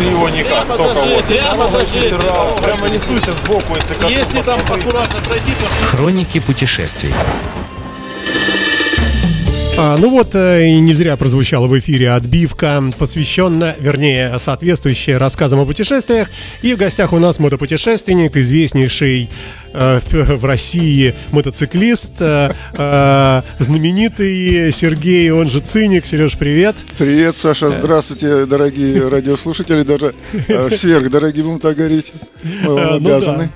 ты его никак, Прямо только вот. прямо Прямо несуйся сбоку, если коснусь. Если там аккуратно пройти, то Хроники путешествий. А, ну вот, э, и не зря прозвучала в эфире отбивка, посвященная, вернее, соответствующая рассказам о путешествиях. И в гостях у нас мотопутешественник, известнейший э, в России мотоциклист, э, э, знаменитый Сергей, он же Циник. Сереж, привет. Привет, Саша, здравствуйте, дорогие радиослушатели, даже э, сверх дорогие будем так говорить. Мы вам ну обязаны.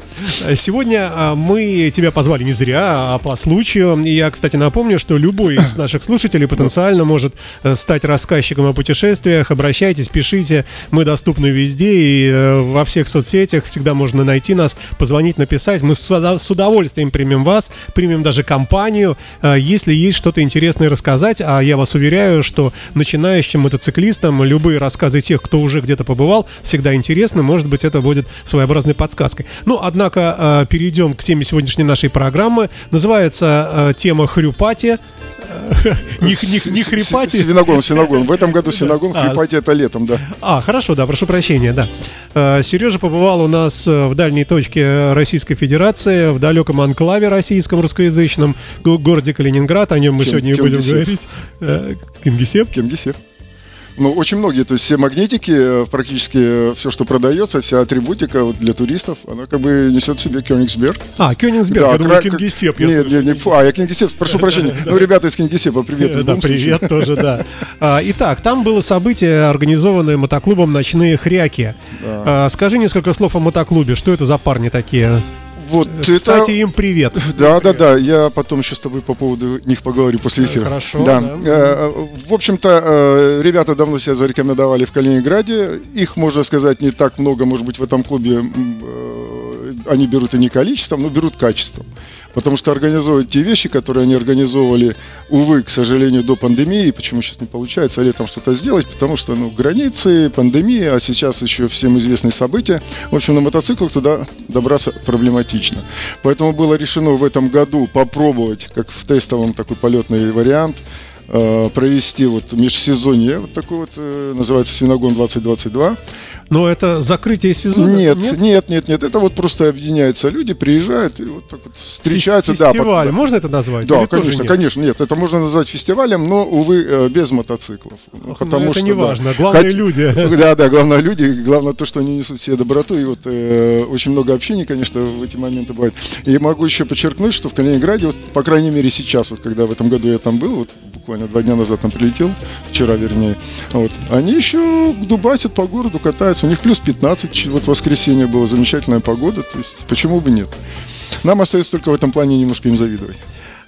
да. Сегодня мы тебя позвали не зря, а по случаю. Я, кстати, напомню, что любой из наших слушателей потенциально может стать рассказчиком о путешествиях. Обращайтесь, пишите. Мы доступны везде и во всех соцсетях. Всегда можно найти нас, позвонить, написать. Мы с удов- с удовольствием примем вас, примем даже компанию, э, если есть что-то интересное рассказать. А я вас уверяю, что начинающим мотоциклистам любые рассказы тех, кто уже где-то побывал, всегда интересны. Может быть, это будет своеобразной подсказкой. Ну, однако, э, перейдем к теме сегодняшней нашей программы. Называется э, тема хрюпати. Не, не, не хрипати. Свиногон, свиногон. В этом году свиногон, А, хрипати это летом, да. А, хорошо, да, прошу прощения, да. Сережа побывал у нас в дальней точке Российской Федерации, в далеком анклаве российском русскоязычном, го- городе Калининград. О нем мы Кин- сегодня и будем Кингисепп. говорить. Э, Кингисепп? Кингисепп. Ну, очень многие, то есть все магнитики, э, практически все, что продается, вся атрибутика вот для туристов, она как бы несет в себе Кёнигсберг. А, Кёнигсберг, я думаю, кра- Кингисепп. я Нет, нет, не, фу, а я Кингисепп, прошу прощения. Ну, ребята из Кингисеппа, привет. Э, Да, привет тоже, да. А, Итак, там было событие, организованное мотоклубом «Ночные хряки». А, Скажи несколько слов о мотоклубе. Что это за парни такие? Вот Кстати, это... им привет. Да, да, да. Я потом еще с тобой по поводу них поговорю после эфира. хорошо, Да. да. Э, В общем-то, э, ребята давно себя зарекомендовали в Калининграде. Их, можно сказать, не так много, может быть, в этом клубе э, они берут и не количеством, но берут качеством. Потому что организовывать те вещи, которые они организовывали, увы, к сожалению, до пандемии, почему сейчас не получается летом что-то сделать, потому что, ну, границы, пандемия, а сейчас еще всем известные события. В общем, на мотоциклах туда добраться проблематично. Поэтому было решено в этом году попробовать, как в тестовом такой полетный вариант, э, провести вот межсезонье, вот такой вот, э, называется «Свиногон 2022». Но это закрытие сезона? Нет, нет, нет, нет, это вот просто объединяются люди, приезжают и вот так вот встречаются. да, Фестиваль, под- можно это назвать? Да, Или конечно, нет? конечно, нет, это можно назвать фестивалем, но, увы, э, без мотоциклов. Ну, Ну, это не да. важно, главное Хот- люди. Да, да, главное люди, главное то, что они несут себе доброту, и вот э, очень много общения, конечно, в эти моменты бывает. И могу еще подчеркнуть, что в Калининграде, вот, по крайней мере сейчас, вот когда в этом году я там был, вот буквально два дня назад там прилетел, вчера вернее, вот, они еще дубасят по городу, катаются, у них плюс 15, ч- вот воскресенье была замечательная погода, то есть почему бы нет. Нам остается только в этом плане немножко им завидовать.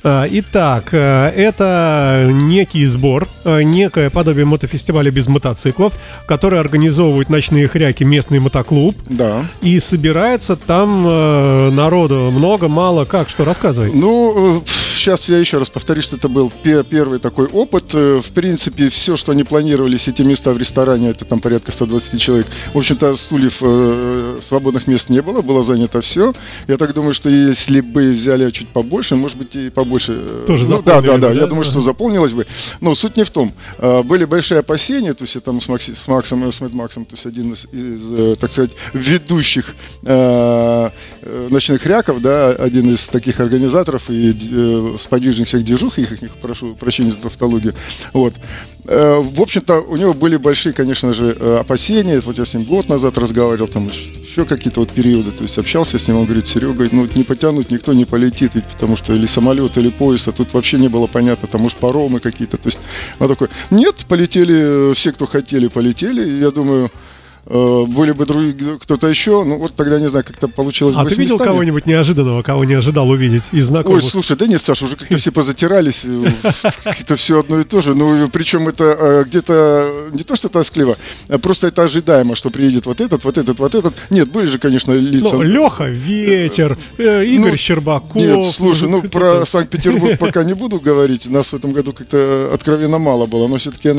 А, Итак, э, это некий сбор, э, некое подобие мотофестиваля без мотоциклов, который организовывает ночные хряки местный мотоклуб. Да. И собирается там э, народу много, мало, как, что рассказывай. Ну, сейчас я еще раз повторю, что это был пе- первый такой опыт. Э, В принципе, все, что они планировали, все эти места в ресторане, это там порядка 120 человек. В общем-то, стульев э, свободных мест не было, было занято все. Я так думаю, что если бы взяли чуть побольше, может быть, и побольше. э, Тоже ну, да, да, да, да? я думаю, что заполнилось бы. Но суть не в том. Были большие опасения, то есть я там с, Макси- с Максом, с Мэд Максом, то есть один из, из, так сказать, ведущих э, ночных ряков, да, один из таких организаторов и э, сподвижник всех движух, их, их прошу прощения за тавтологию, вот. Э, в общем-то, у него были большие, конечно же, э, опасения, вот я с ним год назад разговаривал, там еще какие-то вот периоды, то есть общался с ним, он говорит, Серега, ну не потянуть никто не полетит, ведь потому что или самолет, или поезд, а тут вообще не было понятно, там может паромы какие-то, то есть он такой, нет, полетели, э, все, кто хотели, полетели, я думаю, были бы другие, кто-то еще, ну вот тогда, не знаю, как-то получилось А бы ты видел местами. кого-нибудь неожиданного, кого не ожидал увидеть из Ой, знакомых? слушай, да нет, Саша, уже как-то все позатирались, э, это все одно и то же. Ну, причем это э, где-то не то, что тоскливо, а просто это ожидаемо, что приедет вот этот, вот этот, вот этот. Нет, были же, конечно, лица. Ну, Леха Ветер, э, Игорь Ну, Щербаков. Нет, слушай, ну про? Санкт-Петербург пока не буду говорить. Нас в этом году как-то откровенно мало было. Но все-таки я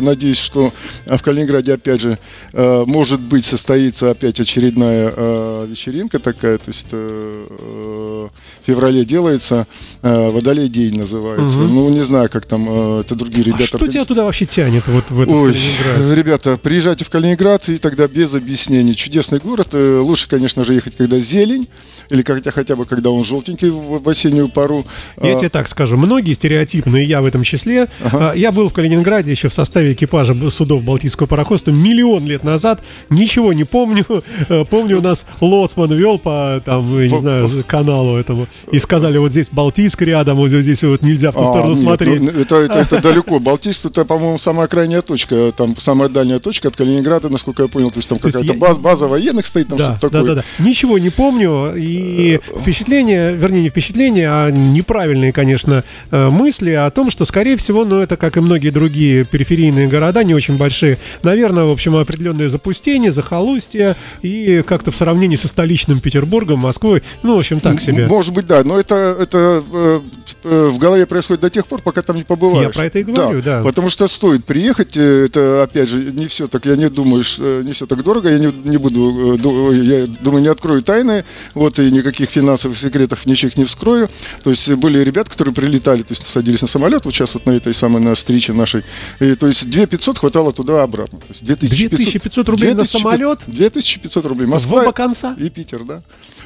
надеюсь, что э, в Калининграде опять же э, может быть состоится опять очередная э, вечеринка такая. То есть э, э, феврале делается. Э, Водолей день называется. Ну, не знаю, как там э, это другие А ребята. что определяют. тебя туда вообще тянет, вот в этот Ой, Калининград? ребята, приезжайте в Калининград, и тогда без объяснений. Чудесный город. Э, Лучше, конечно же, ехать, когда зелень, или хотя, хотя бы, когда он желтенький в, осеннюю пару. Я А, тебе так скажу, многие стереотипные, я в этом числе, а, я был в Калининграде еще в составе экипажа судов Балтийского пароходства миллион лет назад, ничего не помню, помню, у нас лоцман вел по, там, я не знаю, каналу этому, и сказали, вот здесь Балтийск рядом, вот здесь вот нельзя в ту а, сторону нет, смотреть. ну, это, это, это далеко. Балтийск это, по-моему, самая крайняя точка, там самая дальняя точка от Калининграда, насколько я понял. То есть там какая-то я- баз- база военных стоит, там Да, что-то да, такое. да, да. Ничего не помню. И впечатление, вернее, не впечатление, а неправильные, конечно, э, мысли о том, что, скорее всего, ну, это, как и многие другие периферийные города, не очень большие, наверное, в общем, определенное запустение, захолустье, и как-то в сравнении со столичным Петербургом, Москвой, ну, в общем, так себе. Может быть, да, но это, это э, э, в голове происходит до тех пор, пока там не побываешь. Я про это и говорю, да. Потому что стоит приехать, э, это, опять же, не все так, я не думаю, э, не все так дорого, я не, не буду, э, я думаю, не открою тайны, вот, и никаких финансовых секретов ничьих не вскрою. То есть были ребята, которые прилетали, то есть садились на самолет, вот сейчас вот на этой самой на встрече нашей, и, то есть 2 500 хватало туда-обратно. То есть 2500, 2500 рублей на 2500 самолет? 2500 рублей. В Москва оба конца? и Питер, да.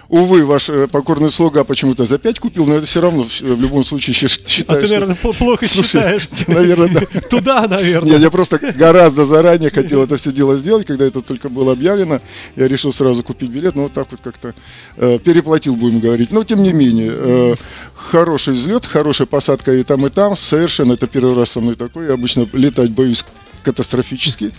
Увы, ваш покорный слуга почему-то за 5 купил, но это все равно в, любом случае щи- А ты, что- наверное, пл- плохо Слушай, считаешь. наверное, да. Туда, наверное. Нет, я просто гораздо заранее хотел это все дело сделать, когда это только было объявлено. Я решил сразу купить билет, но вот так вот как-то э, переплатил, будем говорить. Но тем не менее, э, хороший взлет, хорошая посадка и там, и там. Совершенно это первый раз со мной такой. Я обычно летать боюсь катастрофически.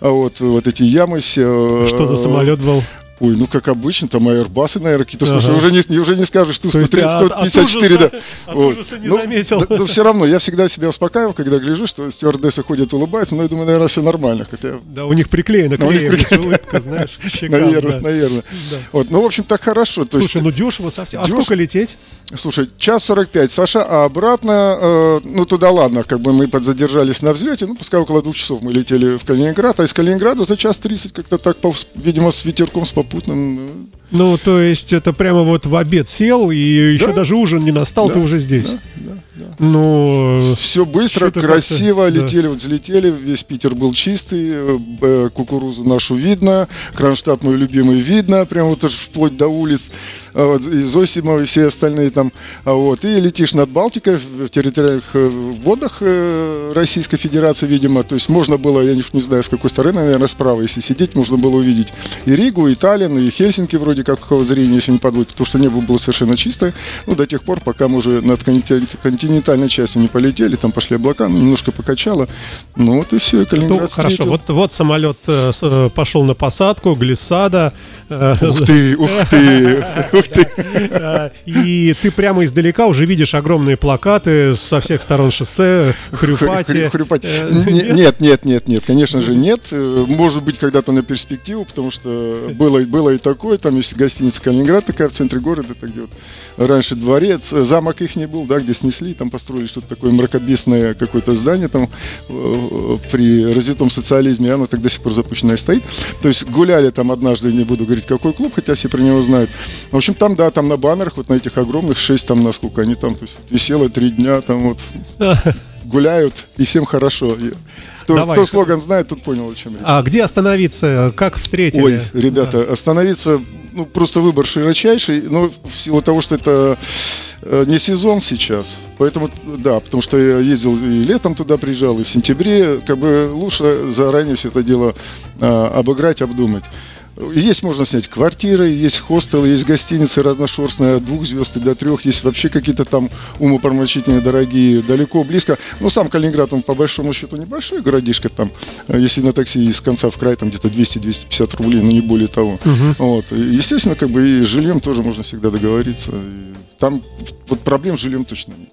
А вот, вот эти ямы все. Что за самолет был? Ой, ну как обычно, там аэрбасы, наверное, какие-то. Слушай, Ага. уже не, уже не скажешь, что То есть ты 130, от- от 154, да. от ужаса не Ну, заметил. да- Но все равно, я всегда себя успокаивал, когда гляжу, что стюардессы ходят, улыбаются, но я думаю, наверное, все нормально. Хотя Да, у них приклеена Ну, клеем, улыбка, знаешь, щекам, Наверное, да. наверное. Да. Вот, ну, в общем, так хорошо. То Слушай, есть, ну дешево совсем. А сколько лететь? слушай, час 45, Саша, а обратно, э, ну, туда ладно, как бы мы подзадержались на взлете, ну, пускай около двух часов мы летели в Калининград, а из Калининграда за час 30 как-то так, видимо, с ветерком, с попутным. Ну, то есть это прямо вот в обед сел, и еще Да. даже ужин не настал, ты уже здесь. Да, да. Ну, Все быстро, красиво, как-то, да. летели, вот взлетели, весь Питер был чистый, э, кукурузу нашу видно, Кронштадт мой любимый видно, прям вот вплоть до улиц, а вот, и Зосимов, и все остальные там, а вот, и летишь над Балтикой в в территориальных э, водах э, Российской Федерации, видимо, то есть можно было, я не, не знаю, с какой стороны, наверное, справа, если сидеть, можно было увидеть и Ригу, и Таллин, и Хельсинки вроде как зрения, если не подводит, потому что небо было совершенно чистое, ну, до тех пор, пока мы уже над контин- континентальной частью не полетели, там пошли облака, ну, немножко покачало, ну, вот и все, ну, Калининград хорошо, встретил. вот, вот самолет э, э, пошел на посадку, глиссада. э, Ух ты, ух ты, ух ты. И ты прямо издалека уже видишь огромные плакаты со всех сторон шоссе, хрюпати. Нет, нет, нет, нет, конечно же нет. Может быть, когда-то на перспективу, потому что было, было и такое. Там есть гостиница Калининград такая в центре города, это где вот раньше дворец, э, замок их не был, да, где снесли, там построили что-то такое мракобесное какое-то здание там э, при развитом социализме, и оно так до сих пор запущенное стоит. То есть гуляли там однажды, не буду говорить, какой клуб, хотя все про него знают. В общем, там, да, там на баннерах, вот на этих огромных, шесть там, насколько они там, то есть висело три дня, там вот гуляют, и всем хорошо. Кто, Давай. кто слоган знает, тот понял, о чем речь. А где остановиться? Как встретили? Ой, ребята, остановиться, ну, просто выбор широчайший, но в силу того, что это э, не сезон сейчас, поэтому, да, потому что я ездил и летом туда приезжал, и в сентябре, как бы лучше заранее все это дело а, обыграть, обдумать. Есть можно снять квартиры, есть хостелы, есть гостиницы разношерстные, от двух звезд и до трех, есть вообще какие-то там умопромочительные дорогие, далеко, близко. Ну, сам Калининград, он по большому счету небольшой городишко там, э, если на такси из конца в край, там где-то 200-250 рублей, но не более того. Вот. И, естественно, как бы и с жильем тоже можно всегда договориться. И там вот проблем с жильем точно нет.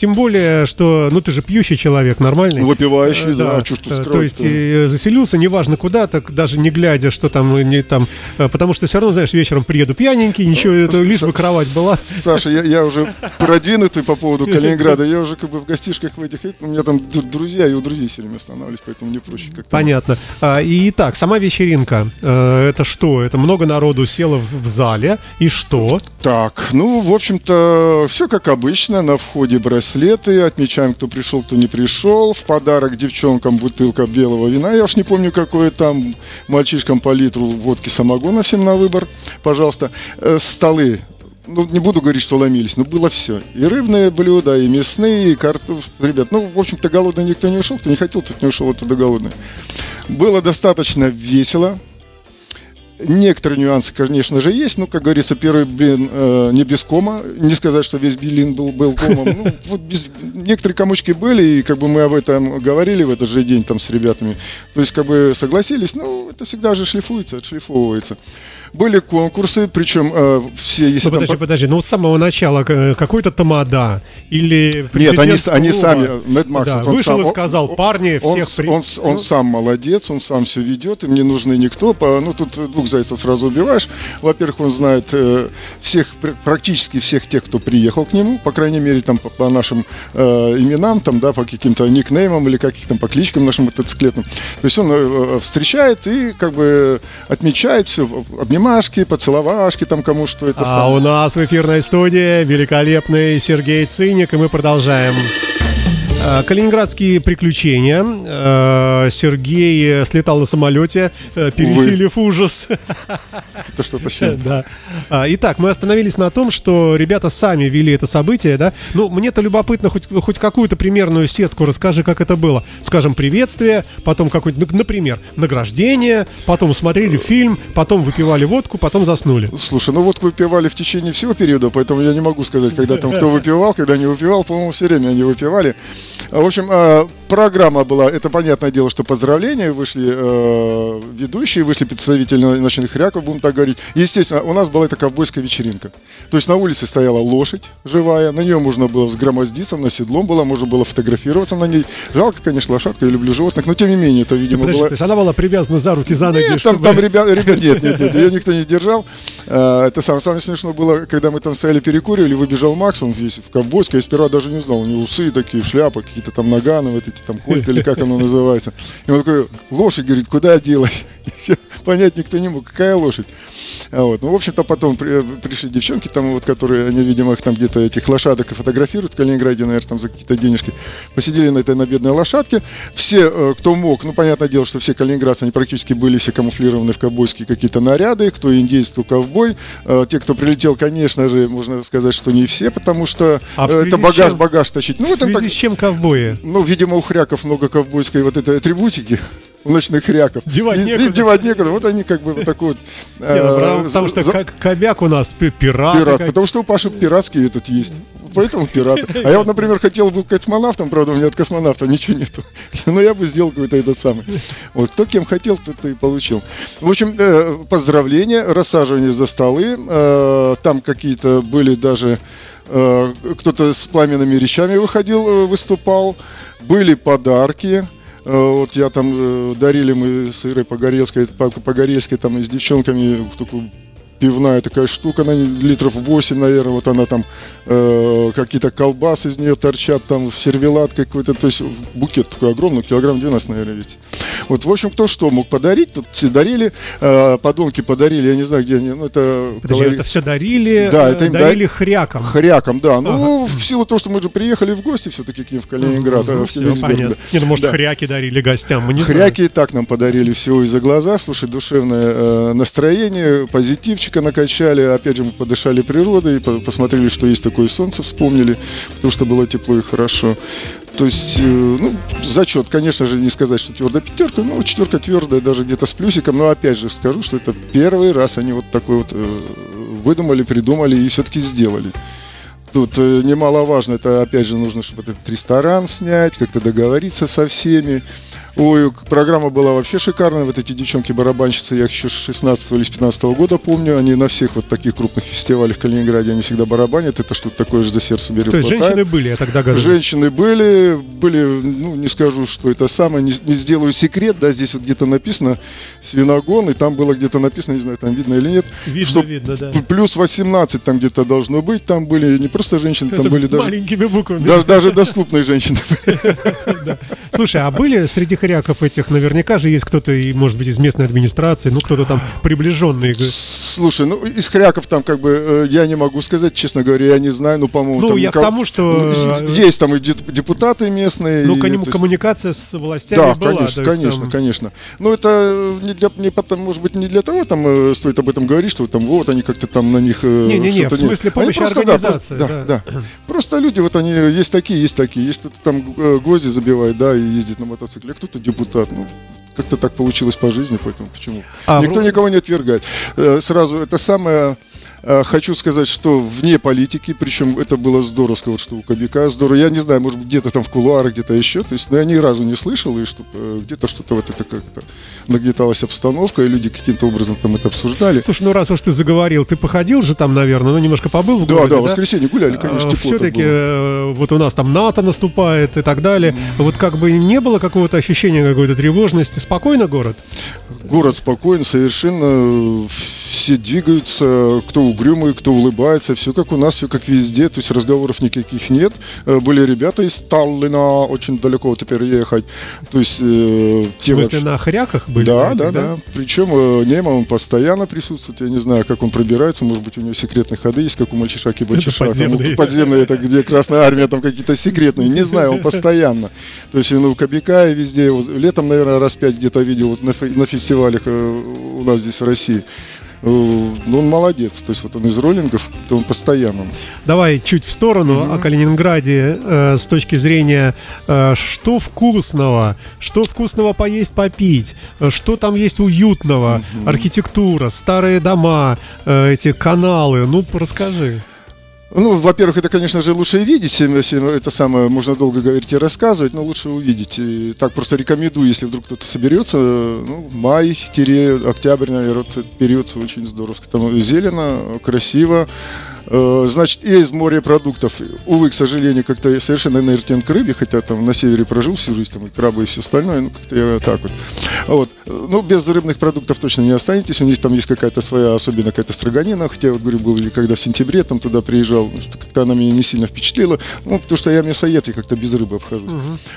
Тем более, что, ну, ты же пьющий человек, нормальный. Выпивающий, Э, да, а чё ж тут Э, То есть э, заселился, неважно куда, так даже не глядя, что там, э, не там, э, потому что все равно, знаешь, вечером приеду пьяненький, ничего, это, лишь бы кровать была. Саша, я, я уже продвинутый по поводу Калининграда. Я уже как бы в гостишках в этих... У меня там друзья, и у друзей все время останавливаюсь, поэтому мне проще как-то. Понятно. А, И так, сама вечеринка, э, это что? Это много народу село в зале, и что? Так, ну, в общем-то, все как обычно. На входе браслеты, отмечаем, кто пришел, кто не пришел. В подарок девчонкам бутылка белого вина. Я уж не помню, какое там. Мальчишкам по литру водки самогона всем на выбор. Пожалуйста. Э, Столы. Ну, не буду говорить, что ломились, но было все. И рыбные блюда, и мясные, и картоф. Ребят, ну, в общем-то, голодный никто не ушел. Кто не хотел, тот не ушел оттуда голодный. Было достаточно весело. Некоторые нюансы, конечно же, есть. Ну, как говорится, первый блин э, не без кома. Не сказать, что весь блин был, был комом. Ну, вот без... Некоторые комочки были, и как бы мы об этом говорили в этот же день там с ребятами. То есть, как бы согласились, ну, это всегда же шлифуется, отшлифовывается. Были конкурсы, причем э, все, если Ну, там... подожди, подожди, ну с самого начала э, какой-то тамада или Нет, они, они сами, Мэтт Макс, да, он вышел сам- и сказал, он- парни, он, всех с- при- он, он Ну, сам молодец, он сам все ведет, им не нужны никто. По, ну, тут двух зайцев сразу убиваешь. Во-первых, он знает э, всех, пр- практически всех тех, кто приехал к нему, по крайней мере, там, по, по нашим э, именам, там, да, по каким-то никнеймам или каких-то по кличкам нашим мотоциклетным. То есть он э, встречает и как бы отмечает все, обнимашки, поцеловашки, там кому что это А самое. у нас в эфирной студии великолепный Сергей Циник, и мы продолжаем. А, Калининградские приключения. А, Сергей э, слетал на самолете, э, пересилив ужас. Это что-то. Да. А, Итак, мы остановились на том, что ребята сами вели это событие, да? Ну, мне-то любопытно, хоть, хоть какую-то примерную сетку расскажи, как это было. Скажем, приветствие, потом какой-то, например, награждение, потом смотрели фильм, потом выпивали водку, потом заснули. Слушай, ну вот выпивали в течение всего периода, поэтому я не могу сказать, когда там кто выпивал, когда не выпивал, по-моему, все время они выпивали. В общем, а, программа была, это понятное дело, что поздравления, вышли э, ведущие, вышли представители ночных ряков, будем так говорить. Естественно, у нас была эта ковбойская вечеринка. То есть на улице стояла лошадь живая, на нее можно было взгромоздиться, на седлом было, можно было фотографироваться на ней. Жалко, конечно, лошадка, я люблю животных, но тем не менее, это, видимо, Подожди, было... то есть она была привязана за руки, за ноги, Нет, там, чтобы- там ребят, ребят, нет, нет, нет, ее никто не держал. А, Это самое, самое смешное было, когда мы там стояли перекуривали, выбежал Макс, он весь в ковбойской, я сперва даже не знал, у него усы такие, шляпа, какие-то там наганы, вот эти там кольта или как оно называется. И он такой, лошадь, говорит, куда делась? Понять никто не мог, какая лошадь. А Вот. Ну, в общем-то, потом при- пришли девчонки, там вот, которые, они, видимо, их там где-то этих лошадок и фотографируют в Калининграде, наверное, там за какие-то денежки. Посидели на этой на бедной лошадке. Все, э, кто мог, ну, понятное дело, что все калининградцы, они практически были все камуфлированы в ковбойские какие-то наряды, кто индейец, кто ковбой. Э, Те, кто прилетел, конечно же, можно сказать, что не все, потому что А э, это багаж, чем? багаж тащить. Ну, В связи так- с чем ковбои? ну, видимо, у хряков много ковбойской вот этой атрибутики. У ночных хряков. Девать И- и некуда. девать некуда. Вот они как бы вот такой вот... Ну, э, потому- что за- как кобяк у нас пи- пират. Пират, потому что у Паши пиратский этот есть. Поэтому пират. А я вот, например, хотел быть космонавтом, правда, у меня от космонавта ничего нету. Но я бы сделал какой-то этот самый. Вот, кто кем хотел, тот и получил. В общем, э, поздравления, рассаживание за столы. Э, Там какие-то были даже... Кто-то с пламенными речами выходил, выступал. Были подарки. Э, Вот я там э, дарили мы с Ирой Погорельской, по- Погорельской там с девчонками такую пивная такая штука, на литров 8, наверное, вот она там, э, какие-то колбасы из нее торчат, там сервелат какой-то, то есть букет такой огромный, килограмм 12, наверное, ведь. Вот, в общем, кто что мог подарить, тут все дарили, э, подонки подарили, я не знаю, где они, ну, это... Подожди, калори- это все дарили, Да, э, это им дарили да- хрякам. Хряком, да. Ну, в силу того, что мы же приехали в гости все-таки к ним в Калининград, Ну, э, в Кенигсберг, понятно. да. Не, ну, может, Да. хряки дарили гостям, мы не знаем. Хряки и так нам подарили всего из-за глаза. Слушай, душевное э, настроение, позитивчика накачали. Опять же, мы подышали природой, по- посмотрели, что есть такое солнце, вспомнили, потому что было тепло и хорошо. То есть, э, ну, зачет, конечно же, не сказать, что твердая пятерка, но четверка твердая, даже где-то с плюсиком. Но опять же скажу, что это первый раз они вот такой вот э, выдумали, придумали и все-таки сделали. Тут э, немаловажно, это опять же нужно, чтобы этот ресторан снять, как-то договориться со всеми. Ой, программа была вообще шикарная. Вот эти девчонки-барабанщицы, я их еще с 16 или с 15 года помню. Они на всех вот таких крупных фестивалях в Калининграде, они всегда барабанят. Это что-то такое же за сердце берет. То есть хватает. женщины были, я тогда говорю. Женщины были, были, ну, не скажу, что это самое, не, не сделаю секрет, да, здесь вот где-то написано свиногон, и там было где-то написано, не знаю, там видно или нет, Видно, что видно, да. плюс 18 там где-то должно быть, там были не просто женщины, там Это были даже, маленькими буквами. да- даже доступные женщины. Слушай, а были среди хряков этих, наверняка же есть кто-то, может быть, из местной администрации, ну, кто-то там приближенный. к- Слушай, ну из хряков там как бы э, я не могу сказать, честно говоря, я не знаю, ну по-моему. Ну, там я к никого- тому, что, ну, э, есть там и деп- депутаты местные. Ну, и, кому- есть- коммуникация с властями Да, была. конечно, есть конечно, там- конечно. Но это не для, не потом, может быть, не для того, там э, стоит об этом говорить, что там вот они как-то там на них. э, Не-не-не, что-то в смысле Они помощи просто, да, организации, просто- да. да, да. Просто люди, вот они есть такие, есть такие, есть кто-то там э, гвозди забивает, да, и ездит на мотоцикле, а кто-то депутат, ну. Как-то так получилось по жизни, поэтому почему? А, Никто в- никого не отвергает. Э, Сразу это самое Хочу сказать, что вне политики, причем это было здоровско, вот что у Кобяка здорово. Я не знаю, может быть, где-то там в кулуарах, где-то еще. То есть, но я ни разу не слышал, и что где-то что-то вот это как-то нагнеталась обстановка, и люди каким-то образом там это обсуждали. Слушай, ну раз уж ты заговорил, ты походил же там, наверное, ну немножко побыл в Да, городе, да, в воскресенье гуляли, конечно, тепло так Все-таки было. вот у нас там НАТО наступает и так далее. Вот как бы не было какого-то ощущения какой-то тревожности. Спокойно город? Город спокоен, совершенно все двигаются, кто угрюмый, кто улыбается, все как у нас, все как везде, то есть разговоров никаких нет. Э, Были ребята из Таллина, очень далеко теперь ехать, то есть э, В смысле, вообще- на хряках были? Да, этих, да, да. Причем э, Нема, он постоянно присутствует. Я не знаю, как он пробирается. Может быть, у него секретные ходы есть, как у мальчишак и бальчишак. подземные. Ну, подземные, это где Красная Армия, там какие-то секретные. Не знаю, он постоянно. То есть, ну, в Кобяка и везде. Летом, наверное, раз пять где-то видел вот на, на фестивалях э, у нас здесь в России. Э, Ну, он молодец. То есть, вот он из роллингов, то он постоянно. Давай чуть в сторону о Калининграде э, с точки зрения, э, что вкусного, что вкусного поесть, попить, э, что там есть уютного, архитектура, старые дома, э, эти каналы. Ну, расскажи. Ну, во-первых, это, конечно же, лучше видеть, это самое, можно долго говорить и рассказывать, но лучше увидеть. И так просто рекомендую, если вдруг кто-то соберется, ну, май-октябрь, наверное, вот этот период очень здорово. Там зелено, красиво. Э, Значит, и из морепродуктов. Увы, к сожалению, как-то я совершенно инертен к рыбе, хотя там на севере прожил всю жизнь, там и крабы, и все остальное, ну, как-то я так вот. Вот. Ну, без рыбных продуктов точно не останетесь, у них там есть какая-то своя, особенно какая-то строганина, хотя я вот говорю, был или когда в сентябре там туда приезжал, ну, как-то она меня не сильно впечатлила, ну, потому что я мясоед, я как-то без рыбы обхожусь.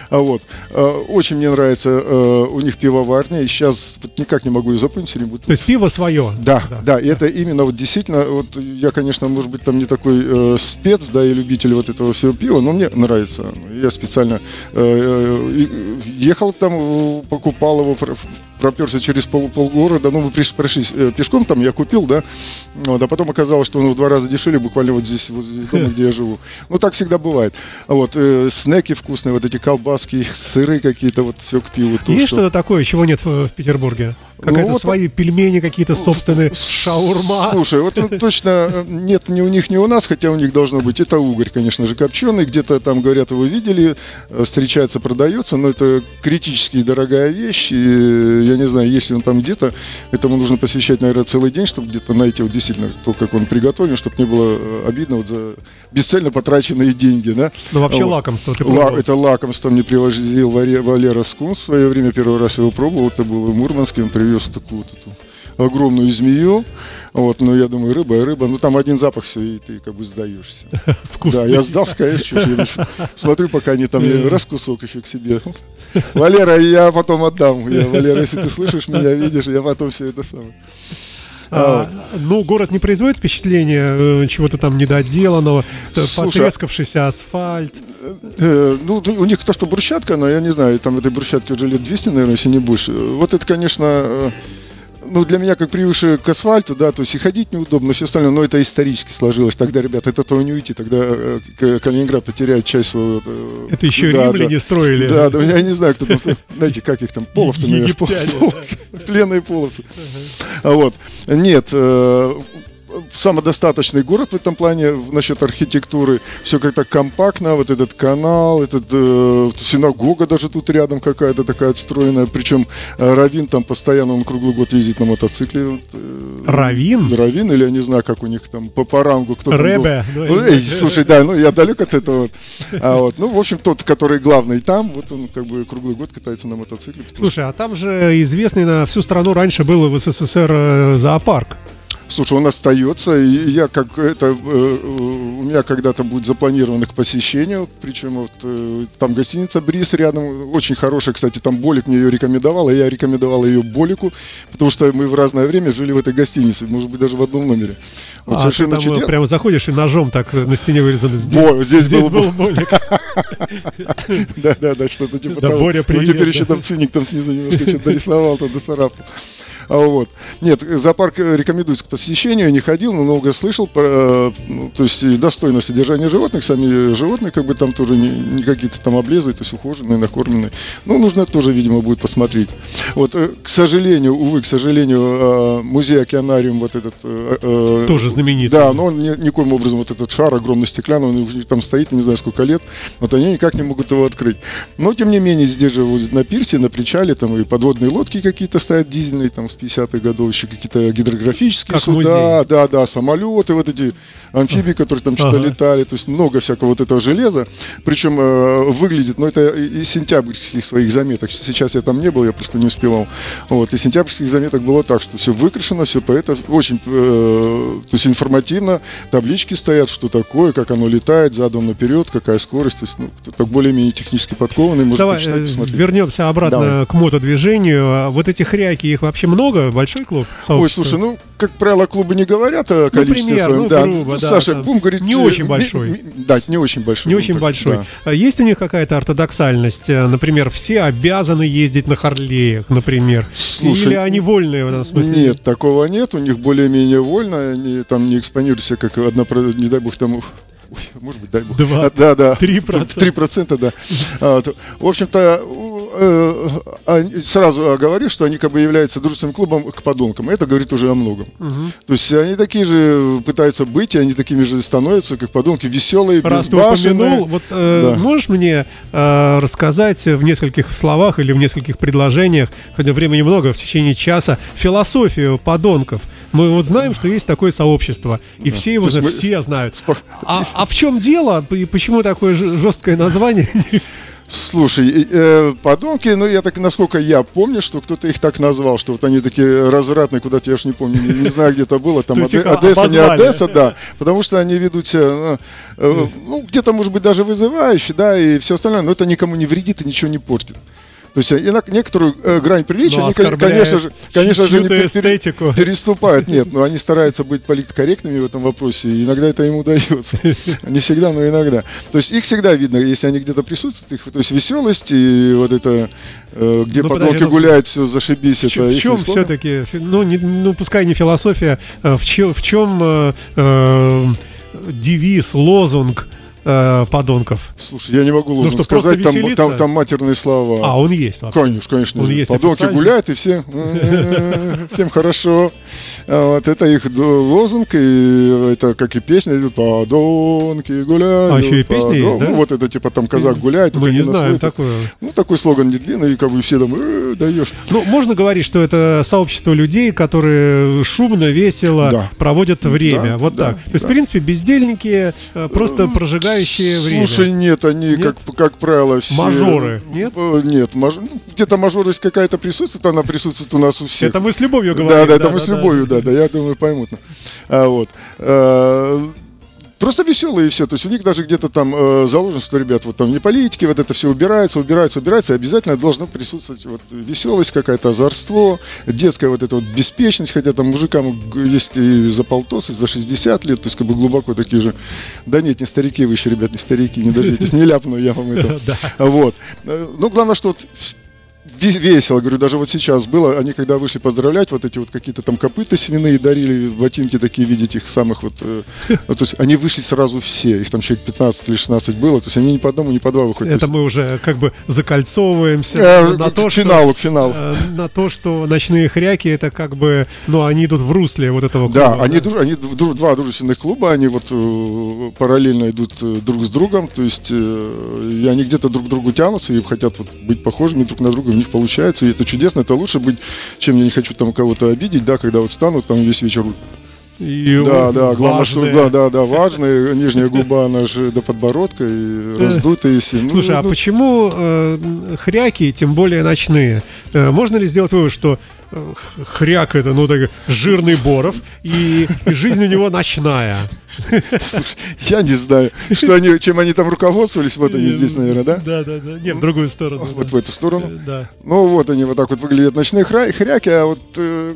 А вот. Э, Очень мне нравится э, у них пивоварня, и сейчас вот никак не могу ее запомнить, или буду То есть пиво свое. да, да, и это именно вот действительно, вот я, конечно, может быть, там не такой э, спец, да, и любитель вот этого всего пива, но мне нравится. Я специально э, э, и- ехал там, э, покупал его, проперся через пол, полгорода, ну, мы приш- прошли э, пешком там, я купил, да, вот, а потом оказалось, что он в два раза дешевле, буквально вот здесь, вот здесь дома, где я живу. Ну, так всегда бывает. А Вот, э, снеки вкусные, вот эти колбаски, сыры какие-то, вот все к пиву. то, Есть что- что-то такое, чего нет в, в Петербурге? Какая-то вот свои пельмени, какие-то собственные шаурма. Слушай, вот ну, точно э, нет ни у них, ни у нас, хотя у них должно быть. Это угорь, конечно же, копченый. Где-то там, говорят, его видели, э, встречается, продается, но это критически дорогая вещь. И я не знаю, если он там где-то, этому нужно посвящать, наверное, целый день, чтобы где-то найти вот действительно то, как он приготовлен, чтобы не было э, обидно вот за бесцельно потраченные деньги, да. Ну, вообще Вот. лакомство ты Ла- это лакомство мне привозил Варе- Валера Скунс в свое время. Первый раз его пробовал. Это было в Мурманске. Он привез такую вот эту огромную змею. Вот, ну, я думаю, рыба рыба. Ну, там один запах, все, и ты как бы сдаешься. Вкусно. Да, я сдался, конечно, смотрю, пока они там я раз кусок еще к себе. Валера, я потом отдам. Я, Валера, если ты слышишь меня, видишь, я потом все это самое. А, ну, город не производит впечатления э, чего-то там недоделанного, э, Слушай, а- потрескавшийся асфальт. Э, ну, у них то, что брусчатка, но я не знаю, там этой брусчатки уже лет 200, наверное, если не больше. Вот это, конечно, э, ну, для меня, как привыкший к асфальту, да, то есть и ходить неудобно, все остальное, но это исторически сложилось. Тогда, ребята, от этого не уйти, тогда э, Калининград потеряет часть своего... э, Это еще да, римляне да. строили. Да, да, я не знаю, кто там, знаете, как их там, половцы, наверное, пленные половцы. А Вот. Нет, э, самодостаточный город в этом плане насчет архитектуры. Все как-то компактно, вот этот канал, этот э, синагога даже тут рядом какая-то такая отстроенная. Причем э, Равин там постоянно, он круглый год ездит на мотоцикле. Вот, э, Равин? Равин, или я не знаю, как у них там по, по рангу кто там был. Ребе, ну, эй, слушай, да, ну я далек от этого. вот. А вот, ну, в общем, тот, который главный там, вот он как бы круглый год катается на мотоцикле. Слушай, а там же известный на всю страну раньше был в СССР э, зоопарк. Слушай, он остается, и я как это, э, э, у меня когда-то будет запланировано к посещению, причем вот э, там гостиница Бриз рядом, очень хорошая, кстати, там Болик мне ее рекомендовал, и я рекомендовал ее Болику, потому что мы в разное время жили в этой гостинице, может быть, даже в одном номере. Вот а совершенно ты там чудес- прямо заходишь и ножом так на стене вырезано. Здесь, Во, здесь был был Болик. Да, да, да, что-то типа Да, того. Боря, Ну, привет, теперь еще да. там циник там снизу немножко что-то дорисовал, там досарапал. А вот. Нет, зоопарк э, рекомендуется к посещению, не ходил, но много слышал, про, э, ну, то есть и достойное содержание животных, сами животные как бы там тоже не, не какие-то там облезлые, то есть ухоженные, накормленные. Ну, нужно тоже, видимо, будет посмотреть. Вот, э, к сожалению, увы, к сожалению, э, музей океанариум вот этот... Тоже знаменитый. Да, но он ни- никоим образом, вот этот шар огромный стеклянный, он там стоит, не знаю сколько лет, вот они никак не могут его открыть. Но, тем не менее, здесь же на пирсе, на причале, там и подводные лодки какие-то стоят дизельные, там, с 50-х годов, еще какие-то гидрографические Как суда, музей. да, да, самолеты, вот эти амфибии, которые там что-то Ага. летали, то есть много всякого вот этого железа, причем э, выглядит, ну, это из сентябрьских своих заметок, сейчас я там не был, я просто не успевал, вот, из сентябрьских заметок было так, что все выкрашено, все по это очень, э, то есть информативно, таблички стоят, что такое, как оно летает, задом наперед, какая скорость, то есть, ну, кто так более-менее технически подкованный, может Давай почитать, э, посмотреть. вернемся обратно Давай. к мотодвижению. А Вот эти хряки, их вообще много? Большой клуб? Ой, слушай, ну, как правило, клубы не говорят о количестве пример, своем. ну, да. грубо, да, Саша, там будем говорить... не э, очень большой. Да, не очень большой. Не ну, очень так, большой. да. А Есть у них какая-то ортодоксальность? Э, Например, все обязаны ездить на Харлеях, например. Слушай, Или они вольные в этом смысле? Нет, такого нет. У них более-менее вольно. Они там не экспонируются, как одна, не дай бог, там... Ой, может быть, дай бог. Два. А, да, да. Три процента. Три процента, да. А, вот. В общем-то, сразу говорю, что они как бы являются дружественным клубом к подонкам. Это говорит уже о многом. То есть они такие же пытаются быть, и они такими же становятся, как подонки, веселые, Раз ты безбашенные. упомянул, вот э, Да. можешь мне э, рассказать в нескольких словах или в нескольких предложениях, хотя времени много, в течение часа, философию подонков? Мы вот знаем, что есть такое сообщество, и все его мы- все знают. Спор- А, а в чем дело? И почему такое жесткое название? Слушай, э, подонки, ну я так, насколько я помню, что кто-то их так назвал, что вот они такие развратные, куда-то я уж не помню, не, не знаю, где это было, там их Одесса, не. Одесса, да, потому что они ведут себя, ну, э, ну, где-то, может быть, даже вызывающе, да, и все остальное, но это никому не вредит и ничего не портит. То есть и на некоторую э, грань приличия, Ну, они, кон- оскорбляет конечно же, конечно же, не эстетику. переступают. Нет, но они стараются быть политкорректными в этом вопросе, и иногда это им удается. Не всегда, но иногда. То есть их всегда видно, если они где-то присутствуют, их, то есть веселость и вот это, э, где Ну, подонки подожди, ну, гуляют, все зашибись, В это в чем все-таки, ну, не- ну, пускай не философия, в чем, в чем э, э, девиз, лозунг э, подонков? Слушай, я не могу лозунг что, сказать, там, веселиться? там, там матерные слова. А, он есть. вообще. Конечно, конечно. Он есть Подонки гуляют, и все, э, всем хорошо. А Вот это их лозунг, и это как и песня идет «Подонки гуляют». А, еще и песня есть, подон-». да? Ну, вот это типа там казак гуляет. Мы не знаем такое. Ну, такой слоган не длинный, и как бы все там «Э, даешь. Ну, можно говорить, что это сообщество людей, которые шумно, весело проводят время. Вот так. То есть, в принципе, бездельники, просто прожигающие время. Слушай, нет, они, Нет? Как, как правило, все... Мажоры, нет? Нет, маж- где-то мажорость какая-то присутствует, она присутствует у нас у всех. это мы с любовью говорим. Да, да, это мы с любовью, да, да, я думаю, поймут. А, вот. Э, Просто веселые и все. То есть у них даже где-то там э, заложено, что, ребят, вот там не политики, вот это все убирается, убирается, убирается, и обязательно должно присутствовать вот веселость какая-то, озорство, детская вот эта вот беспечность, хотя там мужикам есть и за полтос, и за 60 лет, то есть как бы глубоко такие же. Да нет, не старики вы еще, ребят, не старики, не дождитесь, не ляпну я вам это. Вот. Э, Ну, главное, что вот весело, говорю, даже вот сейчас было, они когда вышли поздравлять, вот эти вот какие-то там копыта свиные дарили, ботинки такие, видеть их самых вот, э, ну, то есть они вышли сразу все, их там человек 15 или 16 было, то есть они ни по одному, ни по два выходят. Это То мы уже как бы закольцовываемся э, на то, к что... финалу, к финалу. э, На то, что ночные хряки это как бы, ну, они идут в русле вот этого Да, клуба, они, друж- они ду- два дружественных клуба, они вот э, параллельно идут э, друг с другом, то есть э, и они где-то друг к другу тянутся и хотят вот быть похожими друг на друга, у них получается, и это чудесно, это лучше быть, чем я не хочу там кого-то обидеть, да, когда вот станут там весь вечер И Да, вот да, главное, что, да, да, да, важная нижняя губа наша до подбородка и раздутые все. Ну, Слушай, а ну, почему э, хряки, тем более ночные? Э, можно ли сделать вывод, что э, хряк это, ну, так, жирный боров, и, и жизнь у него ночная? слушай, я не знаю, что они, чем они там руководствовались, вот они здесь, наверное, да? Да, да, да. Не, в другую сторону. Вот в эту сторону. Э, Да. Ну вот они вот так вот выглядят ночные хряки, а вот э,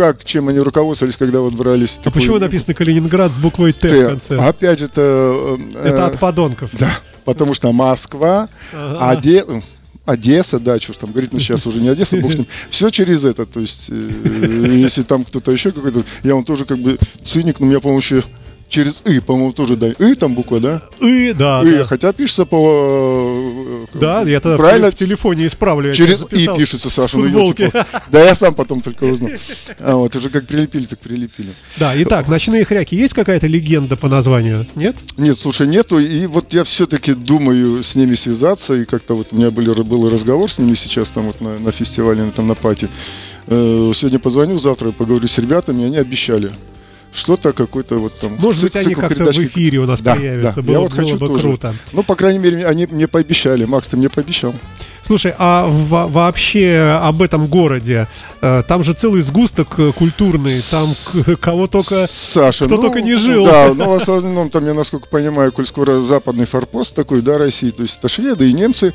как, чем они руководствовались, когда вот брались? А почему написано Калининград с буквой Т в Т? конце? Опять же, это... э, Это э, от подонков. Да, потому что Москва, Ага. Оде... Одесса, да, что ж там говорить, ну сейчас уже не Одесса, бог с ним. Все через это, то есть, э, если там кто-то еще какой-то, я он тоже как бы циник, но у меня, по-моему, еще через «и», по-моему, тоже, да, «и» там буква, да? И, да, «И», да. хотя пишется по... э, Да, я тогда правильно, в телефоне исправлю. тебе Через «и» пишется, Саша, ну. Да, я сам потом только узнал. А вот, уже как прилепили, так прилепили. Да, итак, ночные хряки. Есть какая-то легенда по названию? Нет? Нет, слушай, нету. И вот я все-таки думаю с ними связаться. И как-то вот у меня были, был разговор с ними сейчас там вот на, на фестивале, на- там на пати. Э, сегодня позвоню, завтра поговорю с ребятами, они обещали. Что-то какой-то вот там. Может быть, они как-то в эфире у нас Да, появятся. да. Было, я вот было хочу бы тоже. круто. Ну, по крайней мере, они мне пообещали. Макс, ты мне пообещал. Слушай, а во- вообще об этом городе, э, там же целый сгусток э, культурный, там к- кого только... Саша, кто ну, только не жил. Да, ну в основном там, я насколько понимаю, коль скоро западный форпост такой, да, России, то есть это шведы и немцы.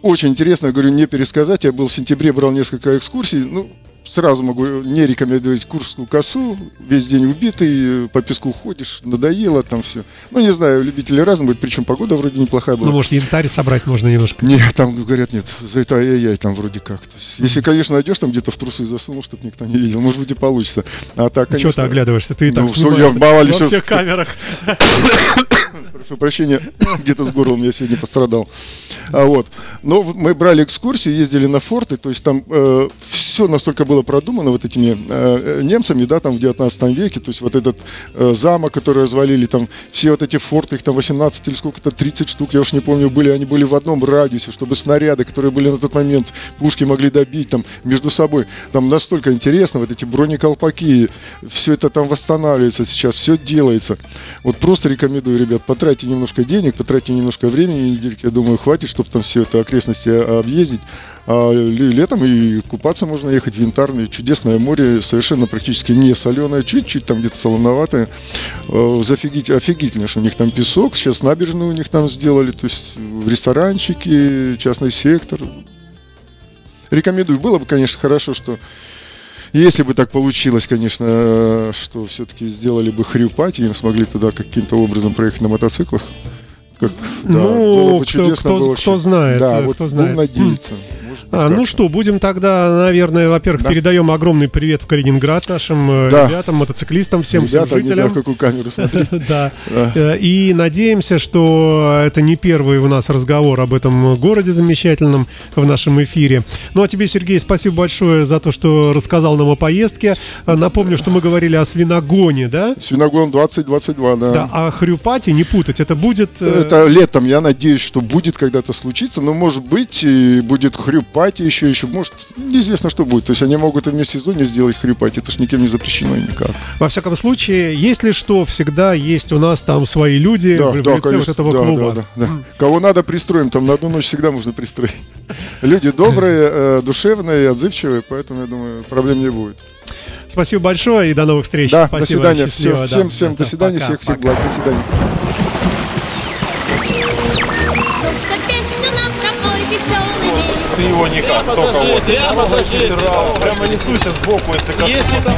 Очень интересно, говорю, не пересказать. Я был в сентябре, брал несколько экскурсий. Ну, сразу могу не рекомендовать Курскую косу. Весь день убитый, по песку ходишь, надоело там все. Ну, не знаю, любители разные будет, причем погода вроде неплохая была. Ну, может, янтарь собрать можно немножко. Нет, там говорят, нет, за это ай-яй там вроде как. То есть, если, конечно, найдешь там где-то в трусы засунул, чтобы никто не видел, может быть и получится. А так, Чего конечно, ты оглядываешься? Ты и так Ну, что снимаешься я мало ли во всех камерах. прошу прощения, где-то с горлом я сегодня пострадал. А вот. Но мы брали экскурсию, ездили на форты, то есть там все настолько было продумано вот этими э, немцами, да, там в 19 веке, то есть вот этот э, замок, который развалили, там все вот эти форты, их там 18 или сколько-то, 30 штук, я уж не помню, были, они были в одном радиусе, чтобы снаряды, которые были на тот момент, пушки могли добить там между собой. Там настолько интересно, вот эти бронеколпаки, все это там восстанавливается сейчас, все делается. Вот просто рекомендую, ребят, потратьте немножко денег, потратьте немножко времени, недельки, я думаю, хватит, чтобы там все это окрестности а, объездить. А ле- летом и купаться можно ехать в Янтарное, чудесное море, совершенно практически не соленое, чуть-чуть там где-то солоноватое. Э, Зафигить, офигительно, что у них там песок, сейчас набережную у них там сделали, то есть в ресторанчики, частный сектор. Рекомендую. Было бы, конечно, хорошо, что если бы так получилось, конечно, что все-таки сделали бы хрюпати и смогли туда каким-то образом проехать на мотоциклах. Как, да, Ну, было бы кто- чудесно кто- было вообще. кто знает, Да, э, вот кто знает. будем надеяться. Может быть, А, ну что, будем тогда, наверное, во-первых, Да. передаем огромный привет в Калининград нашим э, Да. ребятам, мотоциклистам, всем, Ребята, всем не знаю, жителям. какую камеру смотреть. Да. Да. Э, И надеемся, что это не первый у нас разговор об этом городе замечательном в нашем эфире. Ну а тебе, Сергей, спасибо большое за то, что рассказал нам о поездке. Э, Напомню, что мы говорили о свиногоне, да? Свиногон 2022, да. Да, а хрюпати не путать, это будет... Это летом, я надеюсь, что будет когда-то случиться, но может быть и будет хрюпати еще, еще, может, неизвестно, что будет. То есть они могут и в межсезонье сделать хрюпати, это ж никем не запрещено никак. Во всяком случае, если что, всегда есть у нас там свои люди в, в лице вот этого да, клуба. да, да, да. Кого надо, пристроим, там на одну ночь всегда можно пристроить. Люди добрые, э, душевные, отзывчивые, поэтому, я думаю, проблем не будет. Спасибо большое и до новых встреч. Да, Спасибо, до свидания. счастливо, Всем, да. всем, всем Да, до свидания, пока, всех, всех пока. благ, до свидания. Ты его никак, только вот. Прямо, прямо несуйся сбоку, если коснуться.